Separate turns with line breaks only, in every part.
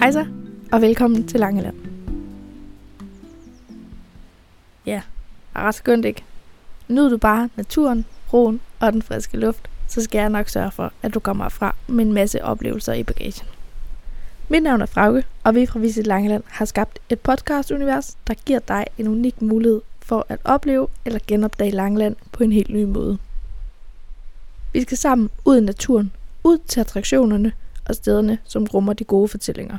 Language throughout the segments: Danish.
Hej så, og velkommen til Langeland. Ja, er ret skønt ikke? Nyd du bare naturen, roen og den friske luft, så skal jeg nok sørge for, at du kommer fra med en masse oplevelser i bagagen. Mit navn er Frauke, og vi fra Visit Langeland har skabt et podcast-univers, der giver dig en unik mulighed for at opleve eller genopdage Langeland på en helt ny måde. Vi skal sammen ud i naturen, ud til attraktionerne og stederne, som rummer de gode fortællinger.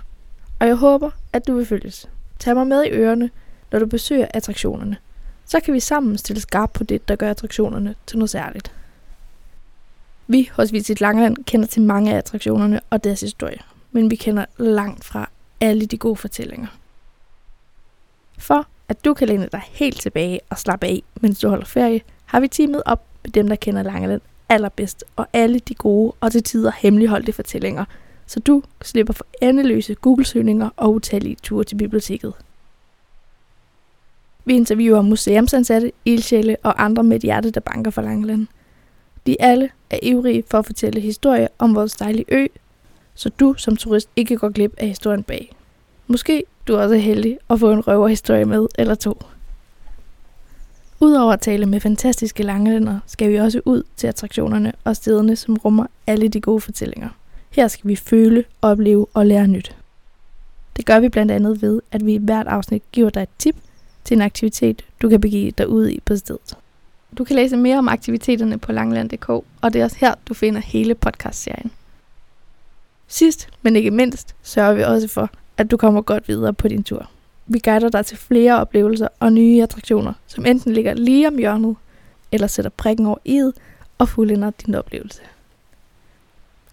Og jeg håber, at du vil følges. Tag mig med i ørerne, når du besøger attraktionerne. Så kan vi sammen stille skarp på det, der gør attraktionerne til noget særligt. Vi hos Visit Langeland kender til mange af attraktionerne og deres historie, men vi kender langt fra alle de gode fortællinger. For at du kan læne dig helt tilbage og slappe af, mens du holder ferie, har vi teamet op med dem, der kender Langeland allerbedst, og alle de gode og til tider hemmeligholdte fortællinger, så du slipper for endeløse Google-søgninger og utallige ture til biblioteket. Vi interviewer museumsansatte, ildsjæle og andre med et hjerte, der banker for Langeland. De alle er ivrige for at fortælle historier om vores dejlige ø, så du som turist ikke går glip af historien bag. Måske du også er heldig at få en røverhistorie med eller to. Udover at tale med fantastiske langelænder, skal vi også ud til attraktionerne og stederne, som rummer alle de gode fortællinger. Her skal vi føle, opleve og lære nyt. Det gør vi blandt andet ved, at vi i hvert afsnit giver dig et tip til en aktivitet, du kan begive dig ud i på stedet. Du kan læse mere om aktiviteterne på langland.dk, og det er også her, du finder hele podcastserien. Sidst, men ikke mindst, sørger vi også for, at du kommer godt videre på din tur. Vi guider dig til flere oplevelser og nye attraktioner, som enten ligger lige om hjørnet, eller sætter prikken over i'et og fuldender din oplevelse.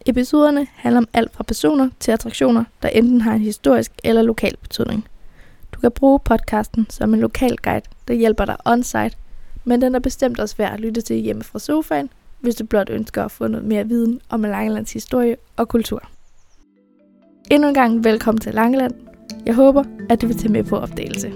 Episoderne handler om alt fra personer til attraktioner, der enten har en historisk eller lokal betydning. Du kan bruge podcasten som en lokal guide, der hjælper dig on-site, men den er bestemt også værd at lytte til hjemme fra sofaen, hvis du blot ønsker at få noget mere viden om Langelands historie og kultur. Endnu en gang velkommen til Langeland. Jeg håber, at du vil tage med på opdagelse.